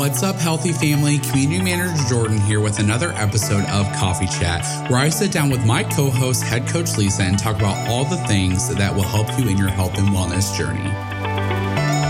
What's up, healthy family? Community Manager Jordan here with another episode of Coffee Chat, where I sit down with my co host, head coach Lisa, and talk about all the things that will help you in your health and wellness journey.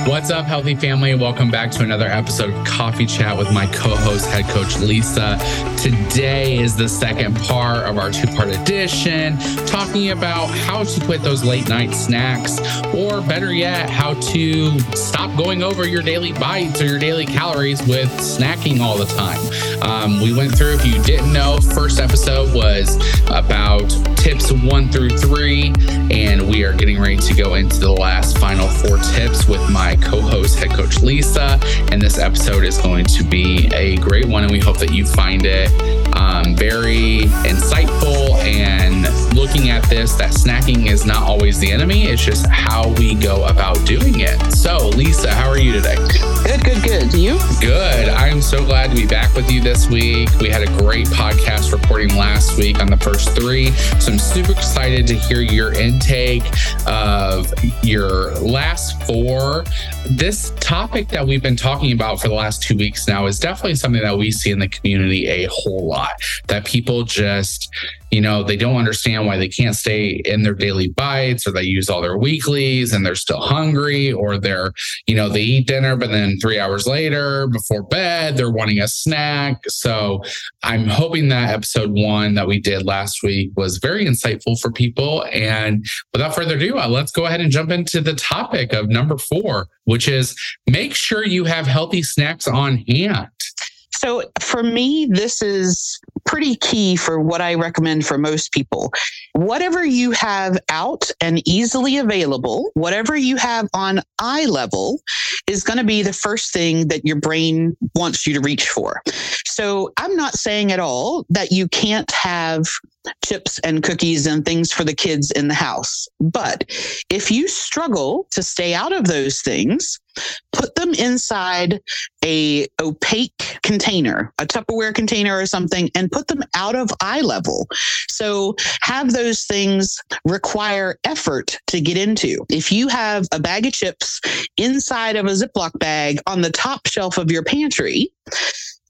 What's up, healthy family? Welcome back to another episode of Coffee Chat with my co host, head coach Lisa. Today is the second part of our two part edition, talking about how to quit those late night snacks, or better yet, how to stop going over your daily bites or your daily calories with snacking all the time. Um, we went through, if you didn't know, first episode was about tips one through three, and we are getting ready to go into the last final four tips with my co host, head coach Lisa. And this episode is going to be a great one. And we hope that you find it um, very insightful and looking at this that snacking is not always the enemy. It's just how we go about doing it. So, Lisa, how are you today? Good, good, good. You? Good. I'm so glad to be back with you this week. We had a great podcast recording last week on the first three. So, I'm super excited to hear your intake of your last four this topic that we've been talking about for the last two weeks now is definitely something that we see in the community a whole lot. That people just you know, they don't understand why they can't stay in their daily bites or they use all their weeklies and they're still hungry or they're, you know, they eat dinner, but then three hours later before bed, they're wanting a snack. So I'm hoping that episode one that we did last week was very insightful for people. And without further ado, uh, let's go ahead and jump into the topic of number four, which is make sure you have healthy snacks on hand. So for me, this is pretty key for what I recommend for most people. Whatever you have out and easily available, whatever you have on eye level is going to be the first thing that your brain wants you to reach for. So I'm not saying at all that you can't have chips and cookies and things for the kids in the house. But if you struggle to stay out of those things, put them inside a opaque container, a Tupperware container or something, and put them out of eye level. So have those things require effort to get into. If you have a bag of chips inside of a Ziploc bag on the top shelf of your pantry,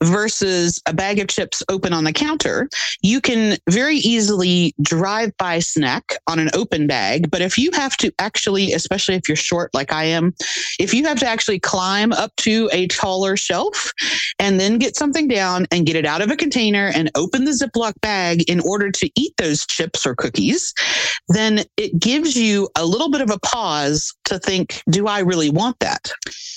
versus a bag of chips open on the counter, you can very easily drive by snack on an open bag. But if you have to actually, especially if you're short like I am, if you have to actually climb up to a taller shelf and then get something down and get it out of a container and open the Ziploc bag in order to eat those chips or cookies, then it gives you a little bit of a pause to think, do I really want that?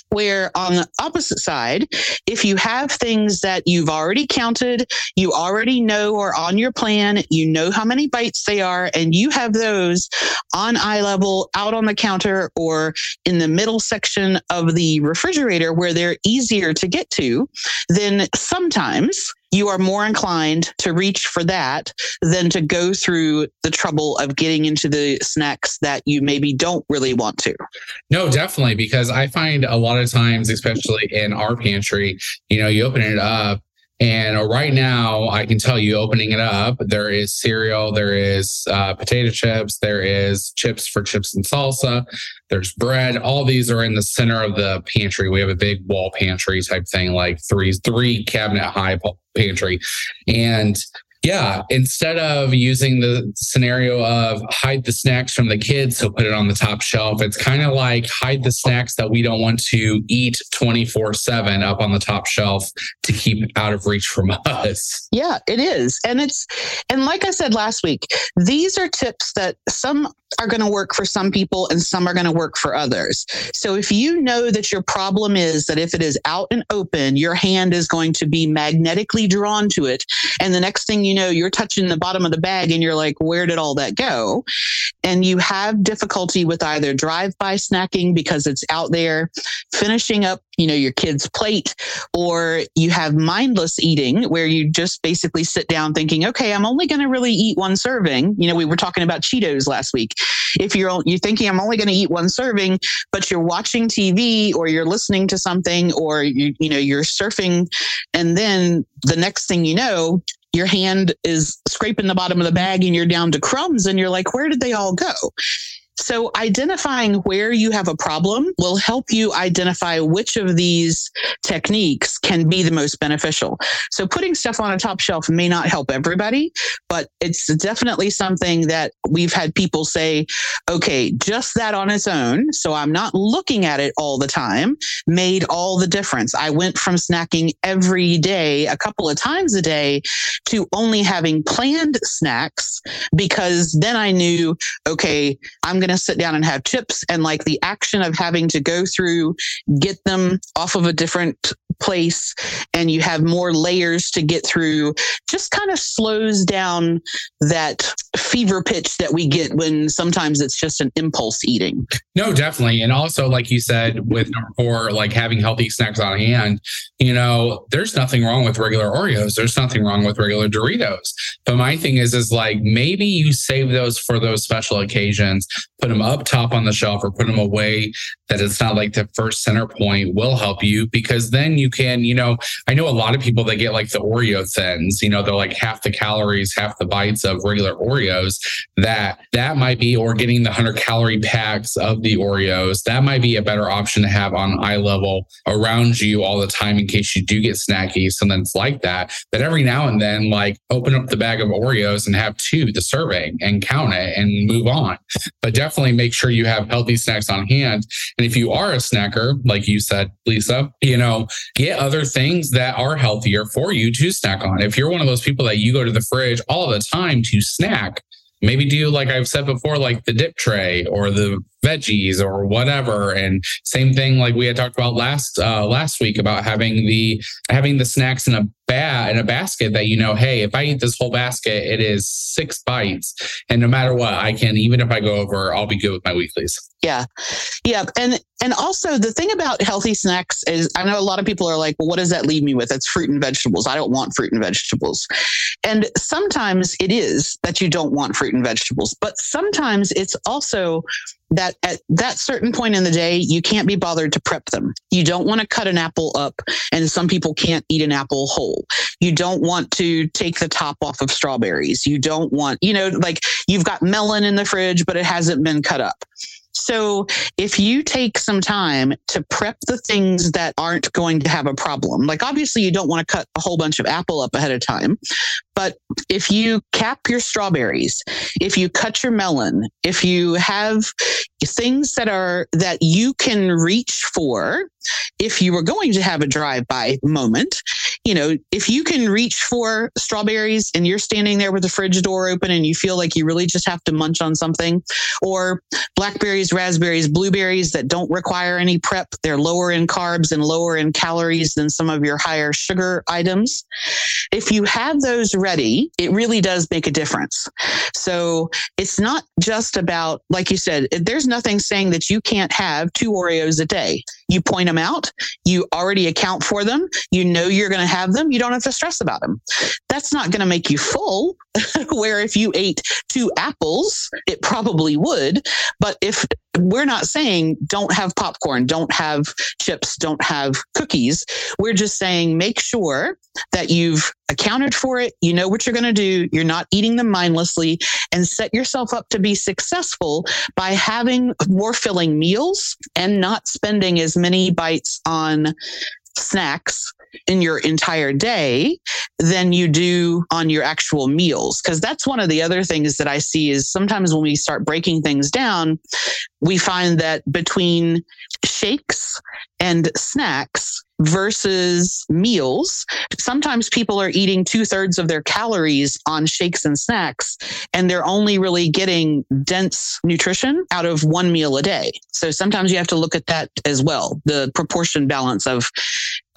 Where on the opposite side, if you have things that you've already counted, you already know are on your plan, you know how many bites they are, and you have those on eye level out on the counter or in the middle section of the refrigerator where they're easier to get to, then sometimes you are more inclined to reach for that than to go through the trouble of getting into the snacks that you maybe don't really want to. No, definitely. Because I find a lot of times, especially in our pantry, you know, you open it up and right now, I can tell you, opening it up, there is cereal, there is uh, potato chips, there is chips for chips and salsa, there's bread. All these are in the center of the pantry. We have a big wall pantry type thing, like three three cabinet high pantry, and yeah, instead of using the scenario of hide the snacks from the kids, so put it on the top shelf, it's kind of like hide the snacks that we don't want to eat 24 7 up on the top shelf to keep out of reach from us. Yeah, it is. And it's, and like I said last week, these are tips that some are going to work for some people and some are going to work for others. So if you know that your problem is that if it is out and open, your hand is going to be magnetically drawn to it. And the next thing you know, you're touching the bottom of the bag and you're like, where did all that go? And you have difficulty with either drive by snacking because it's out there, finishing up you know your kid's plate or you have mindless eating where you just basically sit down thinking okay i'm only going to really eat one serving. You know we were talking about cheetos last week. If you're you're thinking i'm only going to eat one serving but you're watching tv or you're listening to something or you you know you're surfing and then the next thing you know your hand is scraping the bottom of the bag and you're down to crumbs and you're like where did they all go so, identifying where you have a problem will help you identify which of these techniques can be the most beneficial. So putting stuff on a top shelf may not help everybody, but it's definitely something that we've had people say, okay, just that on its own. So I'm not looking at it all the time made all the difference. I went from snacking every day, a couple of times a day to only having planned snacks because then I knew, okay, I'm going to sit down and have chips and like the action of having to go through, get them off of a different place and you have more layers to get through just kind of slows down that fever pitch that we get when sometimes it's just an impulse eating. No definitely. And also like you said with number four like having healthy snacks on hand you know there's nothing wrong with regular oreos. There's nothing wrong with regular doritos. But my thing is is like maybe you save those for those special occasions put them up top on the shelf or put them away that it's not like the first center point will help you because then you can, you know, I know a lot of people that get like the Oreo thins, you know, they're like half the calories, half the bites of regular Oreos. That that might be, or getting the 100 calorie packs of the Oreos, that might be a better option to have on eye level around you all the time in case you do get snacky. Something like that. That every now and then, like open up the bag of Oreos and have two, the serving, and count it and move on. But definitely make sure you have healthy snacks on hand. And if you are a snacker, like you said, Lisa, you know, get other things that are healthier for you to snack on. If you're one of those people that you go to the fridge all the time to snack, maybe do like I've said before, like the dip tray or the veggies or whatever. And same thing like we had talked about last uh, last week about having the having the snacks in a bat in a basket that you know, hey, if I eat this whole basket, it is six bites, and no matter what, I can even if I go over, I'll be good with my weeklies. Yeah, yeah, and and also the thing about healthy snacks is I know a lot of people are like, well, what does that leave me with? It's fruit and vegetables. I don't want fruit and vegetables, and sometimes it is that you don't want fruit and vegetables, but sometimes it's also that at that certain point in the day, you can't be bothered to prep them. You don't want to cut an apple up, and some people can't eat an apple whole. You don't want to take the top off of strawberries. You don't want, you know, like you've got melon in the fridge, but it hasn't been cut up. So if you take some time to prep the things that aren't going to have a problem, like obviously you don't want to cut a whole bunch of apple up ahead of time, but if you cap your strawberries, if you cut your melon, if you have things that are that you can reach for if you were going to have a drive by moment, you know, if you can reach for strawberries and you're standing there with the fridge door open and you feel like you really just have to munch on something, or blackberries, raspberries, blueberries that don't require any prep, they're lower in carbs and lower in calories than some of your higher sugar items. If you have those ready, it really does make a difference. So it's not just about, like you said, there's nothing saying that you can't have two Oreos a day. You point out, you already account for them, you know you're going to have them, you don't have to stress about them. That's not going to make you full. Where if you ate two apples, it probably would. But if we're not saying don't have popcorn, don't have chips, don't have cookies, we're just saying make sure that you've accounted for it, you know what you're going to do, you're not eating them mindlessly, and set yourself up to be successful by having more filling meals and not spending as many bites on snacks in your entire day than you do on your actual meals. Because that's one of the other things that I see is sometimes when we start breaking things down, we find that between shakes and snacks, versus meals. Sometimes people are eating two thirds of their calories on shakes and snacks, and they're only really getting dense nutrition out of one meal a day. So sometimes you have to look at that as well the proportion balance of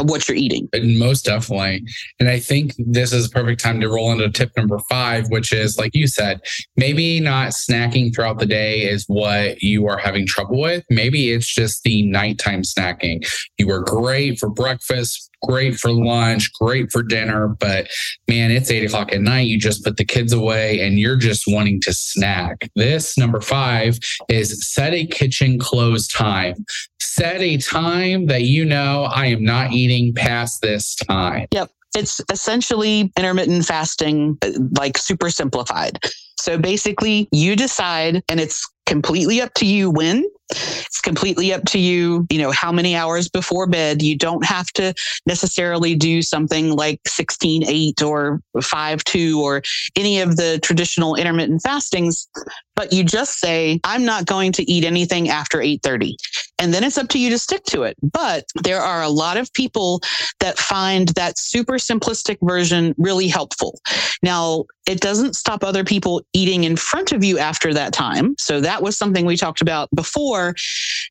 what you're eating. Uh, most definitely. And I think this is a perfect time to roll into tip number five, which is like you said, maybe not snacking throughout the day is what you are having trouble with. Maybe it's just the nighttime snacking. You were great for breakfast, great for lunch, great for dinner, but man, it's eight o'clock at night. You just put the kids away and you're just wanting to snack. This number five is set a kitchen close time. Set a time that you know I am not eating past this time. Yep. It's essentially intermittent fasting, like super simplified. So basically, you decide, and it's completely up to you when. It's completely up to you, you know, how many hours before bed. You don't have to necessarily do something like 16 8 or 5 2 or any of the traditional intermittent fastings, but you just say, I'm not going to eat anything after 8:30. And then it's up to you to stick to it. But there are a lot of people that find that super simplistic version really helpful. Now, it doesn't stop other people eating in front of you after that time. So that was something we talked about before.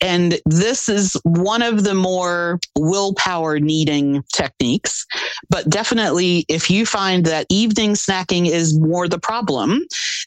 And this is one of the more willpower needing techniques. But definitely, if you find that evening snacking is more the problem,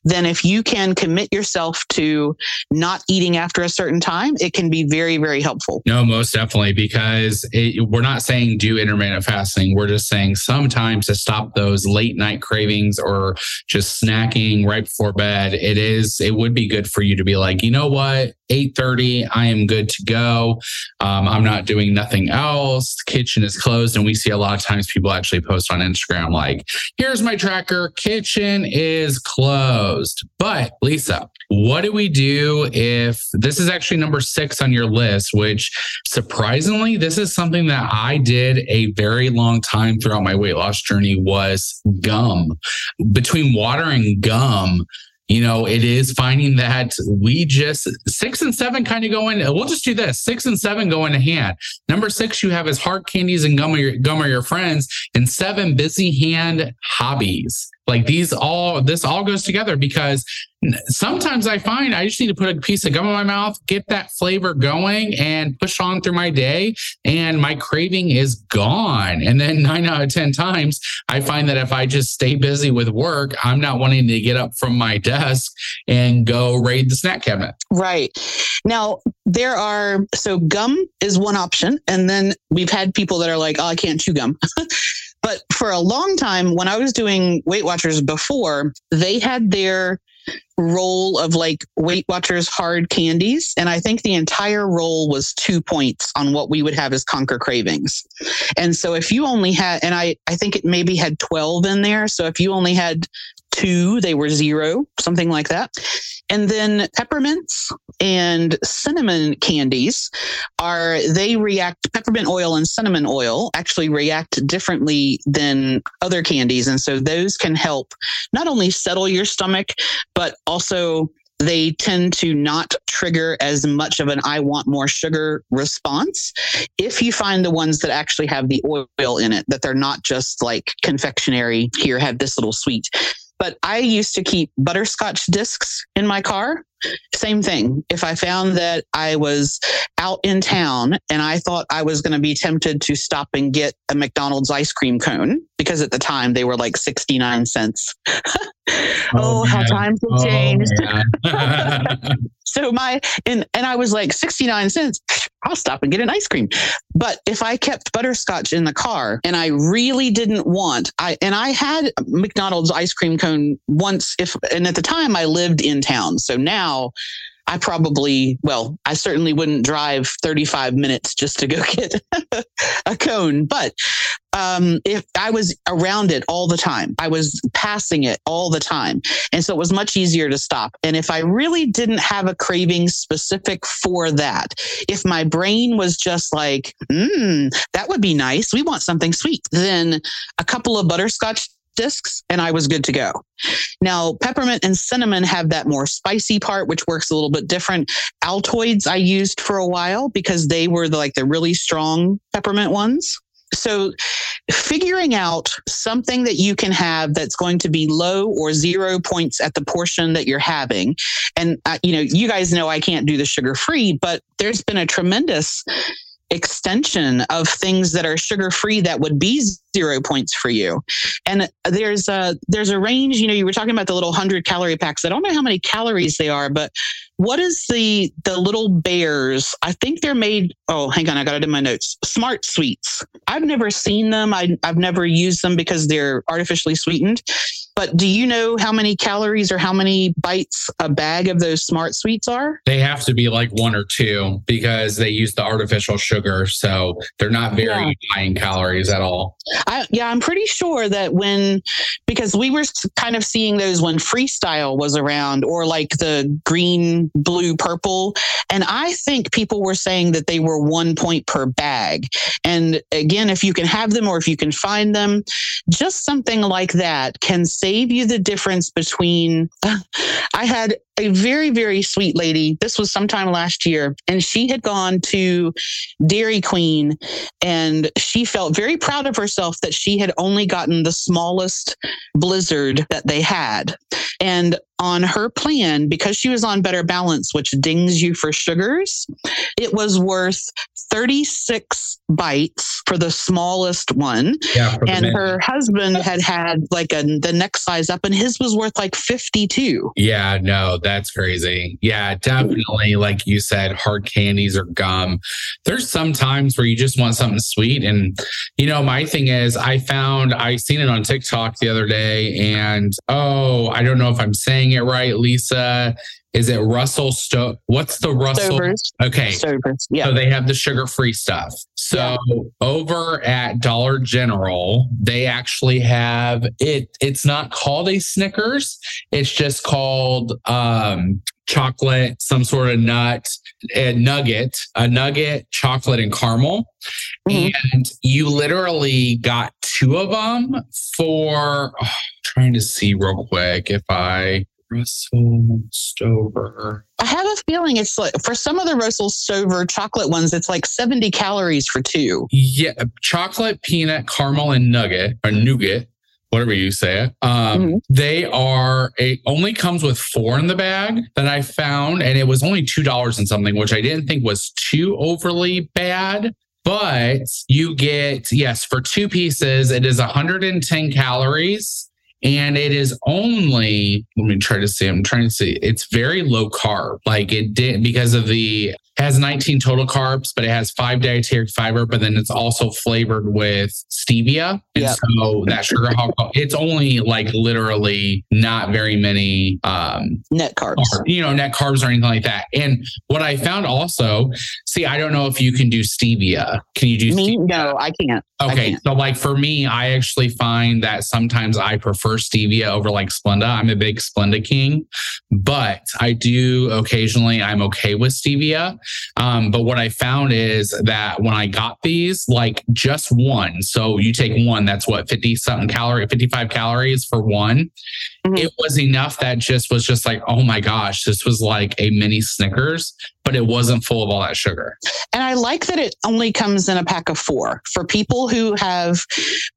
then if you can commit yourself to not eating after a certain time, it can be very, very helpful. No, most definitely, because it, we're not saying do intermittent fasting. We're just saying sometimes to stop those late night cravings or just snacking right before bed, it is, it would be good for you to be like, you know what? 8.30 i am good to go. Um, i'm not doing nothing else. The kitchen is closed and we see a lot of times people actually post on instagram like here's my tracker. Kitchen is closed. But lisa what do we do if this is actually number six on your list which surprisingly this is something that i did a very long time throughout my weight loss journey was gum. Between water and gum you know, it is finding that we just six and seven kind of go in. We'll just do this six and seven go in a hand. Number six, you have as hard candies and gum are your, gum are your friends, and seven busy hand hobbies. Like these all, this all goes together because sometimes I find I just need to put a piece of gum in my mouth, get that flavor going, and push on through my day, and my craving is gone. And then nine out of 10 times, I find that if I just stay busy with work, I'm not wanting to get up from my desk and go raid the snack cabinet. Right. Now, there are, so gum is one option. And then we've had people that are like, oh, I can't chew gum. But for a long time, when I was doing Weight Watchers before, they had their roll of like Weight Watchers hard candies. And I think the entire roll was two points on what we would have as conquer cravings. And so if you only had, and I, I think it maybe had 12 in there. So if you only had two, they were zero, something like that. And then peppermints and cinnamon candies are, they react, peppermint oil and cinnamon oil actually react differently than other candies. And so those can help not only settle your stomach, but also they tend to not trigger as much of an I want more sugar response if you find the ones that actually have the oil in it, that they're not just like confectionery, here, have this little sweet. But I used to keep butterscotch discs in my car. Same thing. If I found that I was out in town and I thought I was going to be tempted to stop and get a McDonald's ice cream cone, because at the time they were like 69 cents. oh, oh how times have oh, changed. so my and and I was like 69 cents. I'll stop and get an ice cream. But if I kept butterscotch in the car and I really didn't want I and I had McDonald's ice cream cone once if and at the time I lived in town. So now I probably, well, I certainly wouldn't drive 35 minutes just to go get a cone. But um, if I was around it all the time, I was passing it all the time. And so it was much easier to stop. And if I really didn't have a craving specific for that, if my brain was just like, hmm, that would be nice, we want something sweet, then a couple of butterscotch discs and I was good to go. Now, peppermint and cinnamon have that more spicy part, which works a little bit different. Altoids I used for a while because they were the, like the really strong peppermint ones. So, figuring out something that you can have that's going to be low or zero points at the portion that you're having. And, uh, you know, you guys know I can't do the sugar free, but there's been a tremendous extension of things that are sugar free that would be zero points for you. And there's a there's a range. You know, you were talking about the little hundred calorie packs. I don't know how many calories they are, but what is the the little bears? I think they're made. Oh, hang on, I got it in my notes. SmartSweets. I've never seen them. I, I've never used them because they're artificially sweetened. But do you know how many calories or how many bites a bag of those SmartSweets are? They have to be like one or two because they use the artificial sugar. So they're not very yeah. high in calories at all. I, yeah, I'm pretty sure that when, because we were kind of seeing those when freestyle was around or like the green, blue, purple. And I think people were saying that they were one point per bag. And again, if you can have them or if you can find them, just something like that can save you the difference between. I had a very, very sweet lady. This was sometime last year, and she had gone to Dairy Queen and she felt very proud of herself that she had only gotten the smallest blizzard that they had. And on her plan, because she was on Better Balance, which dings you for sugars, it was worth 36 bites for the smallest one. Yeah, and her husband had had like a, the next size up, and his was worth like 52. Yeah, no, that's crazy. Yeah, definitely. Like you said, hard candies or gum. There's some times where you just want something sweet. And, you know, my thing is, I found, I seen it on TikTok the other day, and oh, I don't know if I'm saying it right, Lisa. Is it Russell Sto? What's the Russell? Stovers. Okay. Stovers. Yeah. So they have the sugar free stuff. So yeah. over at Dollar General, they actually have it. It's not called a Snickers. It's just called um, chocolate, some sort of nut, a nugget, a nugget, chocolate, and caramel. Mm-hmm. And you literally got two of them for oh, trying to see real quick if I Russell Stover. I have a feeling it's like for some of the Russell Stover chocolate ones, it's like 70 calories for two. Yeah, chocolate, peanut, caramel, and nugget or nougat. Whatever you say it, um, mm-hmm. they are it only comes with four in the bag that I found, and it was only two dollars and something, which I didn't think was too overly bad but you get yes for two pieces it is 110 calories and it is only let me try to see i'm trying to see it's very low carb. Like it did because of the has 19 total carbs, but it has five dietary fiber, but then it's also flavored with stevia. And yep. so that sugar alcohol, it's only like literally not very many um, net carbs, you know, net carbs or anything like that. And what I found also, see, I don't know if you can do stevia. Can you do me? Stevia? No, I can't. Okay. I can't. So like for me, I actually find that sometimes I prefer stevia over like Splenda. I'm a big Splenda king, but I do occasionally, I'm okay with stevia. Um, but what I found is that when I got these, like just one, so you take one, that's what, 50 something calorie, 55 calories for one. Mm-hmm. It was enough that just was just like, oh my gosh, this was like a mini Snickers, but it wasn't full of all that sugar. And I like that it only comes in a pack of four for people who have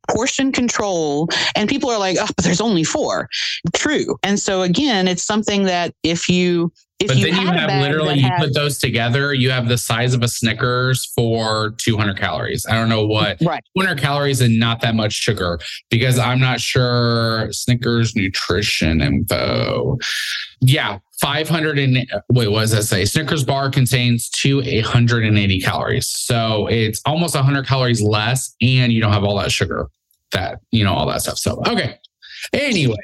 portion control. And people are like, oh, but there's only four. True. And so again, it's something that if you if but you then you have literally you put those together, you have the size of a Snickers for 200 calories. I don't know what right. 200 calories and not that much sugar because I'm not sure Snickers nutrition info. Yeah, 500 and wait, what does that say? Snickers bar contains two 180 calories. So it's almost 100 calories less, and you don't have all that sugar, that, you know, all that stuff. So, okay. Anyways,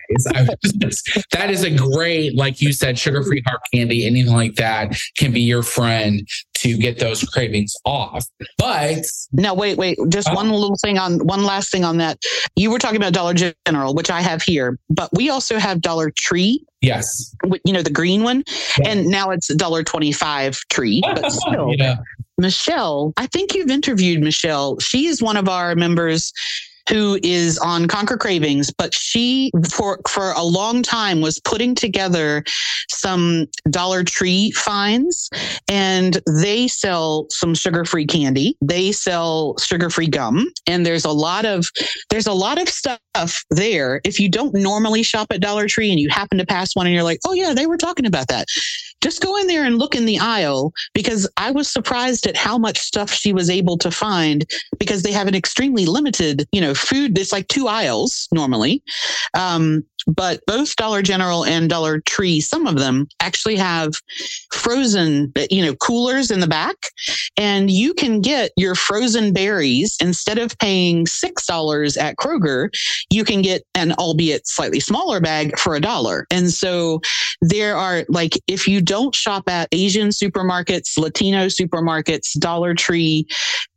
that is a great, like you said, sugar free hard candy, anything like that can be your friend to get those cravings off. But no, wait, wait, just uh, one little thing on one last thing on that. You were talking about Dollar General, which I have here, but we also have Dollar Tree. Yes. You know, the green one. Yeah. And now it's dollar twenty-five tree, but still. yeah. Michelle, I think you've interviewed Michelle. She is one of our members who is on Conquer Cravings, but she for for a long time was putting together some Dollar Tree finds, and they sell some sugar-free candy. They sell sugar-free gum, and there's a lot of there's a lot of stuff there. If you don't normally shop at Dollar Tree and you happen to pass one, and you're like, oh yeah, they were talking about that just go in there and look in the aisle because I was surprised at how much stuff she was able to find because they have an extremely limited, you know, food. It's like two aisles normally. Um, but both Dollar General and Dollar Tree, some of them actually have frozen, you know, coolers in the back. And you can get your frozen berries instead of paying $6 at Kroger, you can get an albeit slightly smaller bag for a dollar. And so there are like, if you don't shop at Asian supermarkets, Latino supermarkets, Dollar Tree,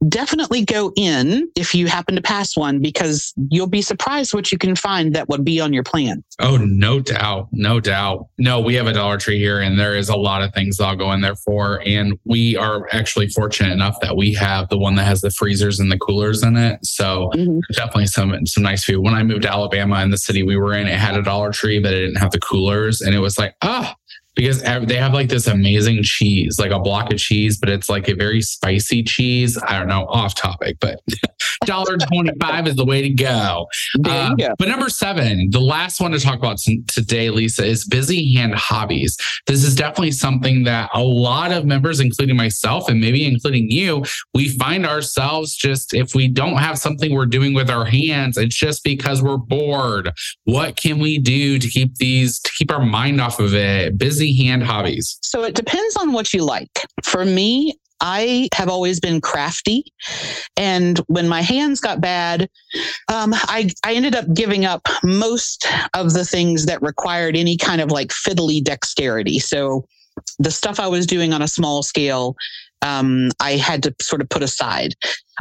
definitely go in if you happen to pass one because you'll be surprised what you can find that would be on your plan. Oh, no doubt. No doubt. No, we have a Dollar Tree here and there is a lot of things I'll go in there for. And we are actually fortunate enough that we have the one that has the freezers and the coolers in it. So mm-hmm. definitely some some nice food. When I moved to Alabama in the city we were in, it had a Dollar Tree, but it didn't have the coolers. And it was like, ah, because they have like this amazing cheese, like a block of cheese, but it's like a very spicy cheese. I don't know, off topic, but dollar twenty five is the way to go. Uh, go. But number seven, the last one to talk about today, Lisa, is busy hand hobbies. This is definitely something that a lot of members, including myself and maybe including you, we find ourselves just if we don't have something we're doing with our hands, it's just because we're bored. What can we do to keep these to keep our mind off of it? Busy hand hobbies. So it depends on what you like. For me, I have always been crafty. And when my hands got bad, um, I, I ended up giving up most of the things that required any kind of like fiddly dexterity. So the stuff I was doing on a small scale, um, I had to sort of put aside.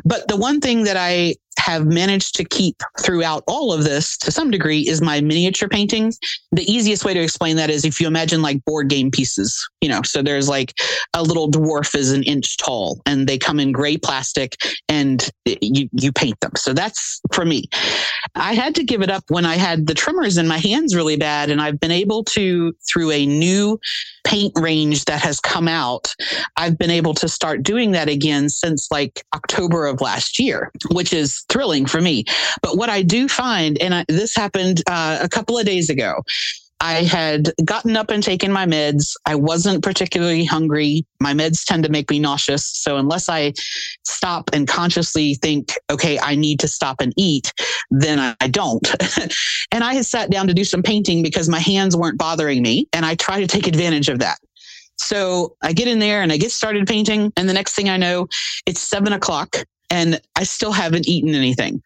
But the one thing that I have managed to keep throughout all of this to some degree is my miniature painting. The easiest way to explain that is if you imagine like board game pieces, you know, so there's like a little dwarf is an inch tall and they come in gray plastic and you, you paint them. So that's for me. I had to give it up when I had the tremors in my hands really bad. And I've been able to, through a new paint range that has come out, I've been able to start doing that again since like October of last year, which is thrilling for me. But what I do find, and I, this happened uh, a couple of days ago, I had gotten up and taken my meds. I wasn't particularly hungry. My meds tend to make me nauseous. So unless I stop and consciously think, okay, I need to stop and eat, then I don't. and I had sat down to do some painting because my hands weren't bothering me. And I try to take advantage of that. So I get in there and I get started painting. And the next thing I know, it's seven o'clock and I still haven't eaten anything.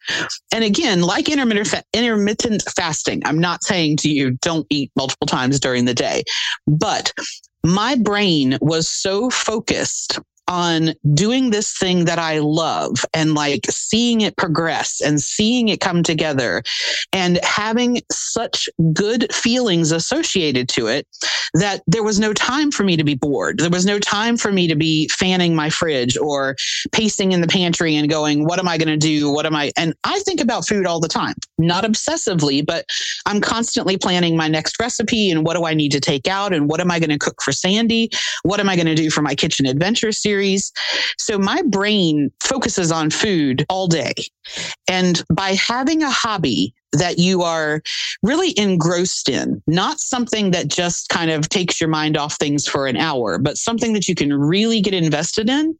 And again, like intermittent, fa- intermittent fasting, I'm not saying to you, don't eat multiple times during the day, but my brain was so focused on doing this thing that I love and like seeing it progress and seeing it come together and having such good feelings associated to it that there was no time for me to be bored. There was no time for me to be fanning my fridge or pacing in the pantry and going, what am I going to do? What am I? And I think about food all the time, not obsessively, but I'm constantly planning my next recipe and what do I need to take out and what am I going to cook for Sandy? What am I going to do for my kitchen adventure series? Series. So my brain focuses on food all day. And by having a hobby that you are really engrossed in, not something that just kind of takes your mind off things for an hour, but something that you can really get invested in,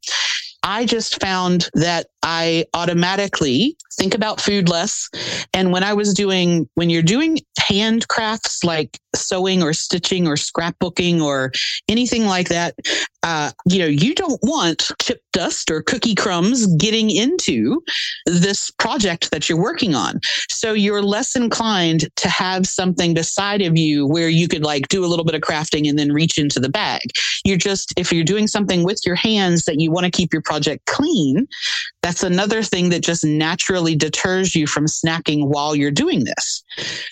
I just found that I automatically think about food less. And when I was doing, when you're doing handcrafts like sewing or stitching or scrapbooking or anything like that, uh, you know, you don't want chip dust or cookie crumbs getting into this project that you're working on. So you're less inclined to have something beside of you where you could like do a little bit of crafting and then reach into the bag. You're just, if you're doing something with your hands that you want to keep your project clean, that's another thing that just naturally deters you from snacking while you're doing this.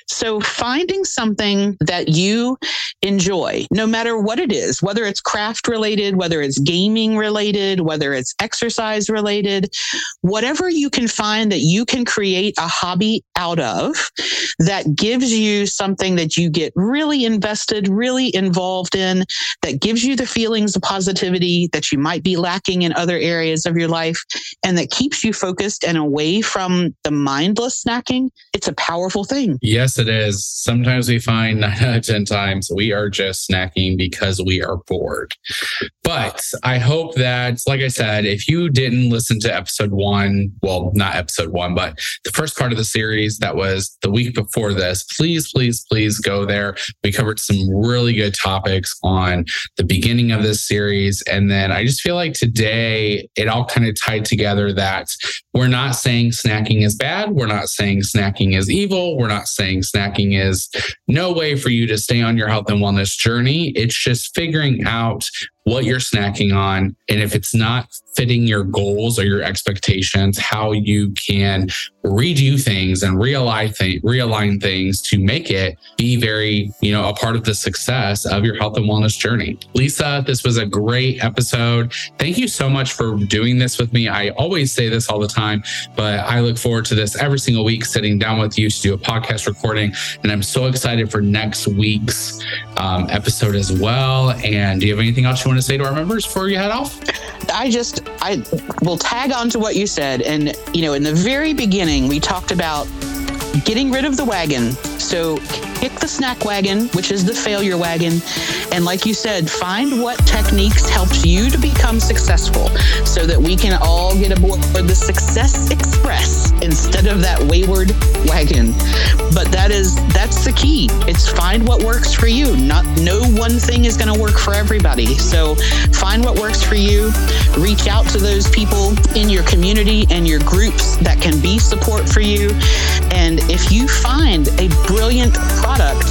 So finding something that you enjoy, no matter what it is, whether it's craft related, whether it's gaming related, whether it's exercise related, whatever you can find that you can create a hobby out of that gives you something that you get really invested, really involved in, that gives you the feelings of positivity that you might be lacking in other areas of your life and that keeps you focused and away from the mindless snacking, it's a powerful thing. Yes, it is. Sometimes we find 10 times we are just snacking because we are bored. But I hope that, like I said, if you didn't listen to episode one, well, not episode one, but the first part of the series that was the week before this, please, please, please go there. We covered some really good topics on the beginning of this series. And then I just feel like today it all kind of tied together that we're not saying snacking is bad. We're not saying snacking is evil. We're not saying snacking is no way for you to stay on your health and wellness journey. It's just figuring out what you're snacking on. And if it's not fitting your goals or your expectations, how you can redo things and realign, realign things to make it be very, you know, a part of the success of your health and wellness journey. Lisa, this was a great episode. Thank you so much for doing this with me. I always say this all the time, but I look forward to this every single week, sitting down with you to do a podcast recording. And I'm so excited for next week's um, episode as well. And do you have anything else you want to say to our members before you head off? I just, I will tag on to what you said. And, you know, in the very beginning, we talked about getting rid of the wagon. So kick the snack wagon, which is the failure wagon. And like you said, find what techniques helps you to become successful so that we can all get aboard the success express instead of that wayward wagon. But that is that's the key. It's find what works for you. Not no one thing is going to work for everybody. So find what works for you. Reach out to those people in your community and your groups that can be support for you. And if you find a brilliant product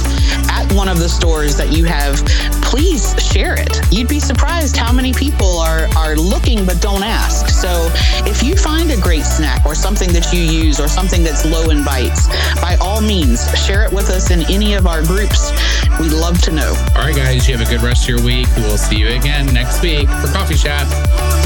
at one of the stores that you have, please share it. You'd be surprised how many people are are looking but don't ask. So if you find a great snack or something that you use or something that's low in bites, by all means, share it with us in any of our groups. We'd love to know. All right, guys, you have a good rest of your week. We will see you again next week for Coffee Chat.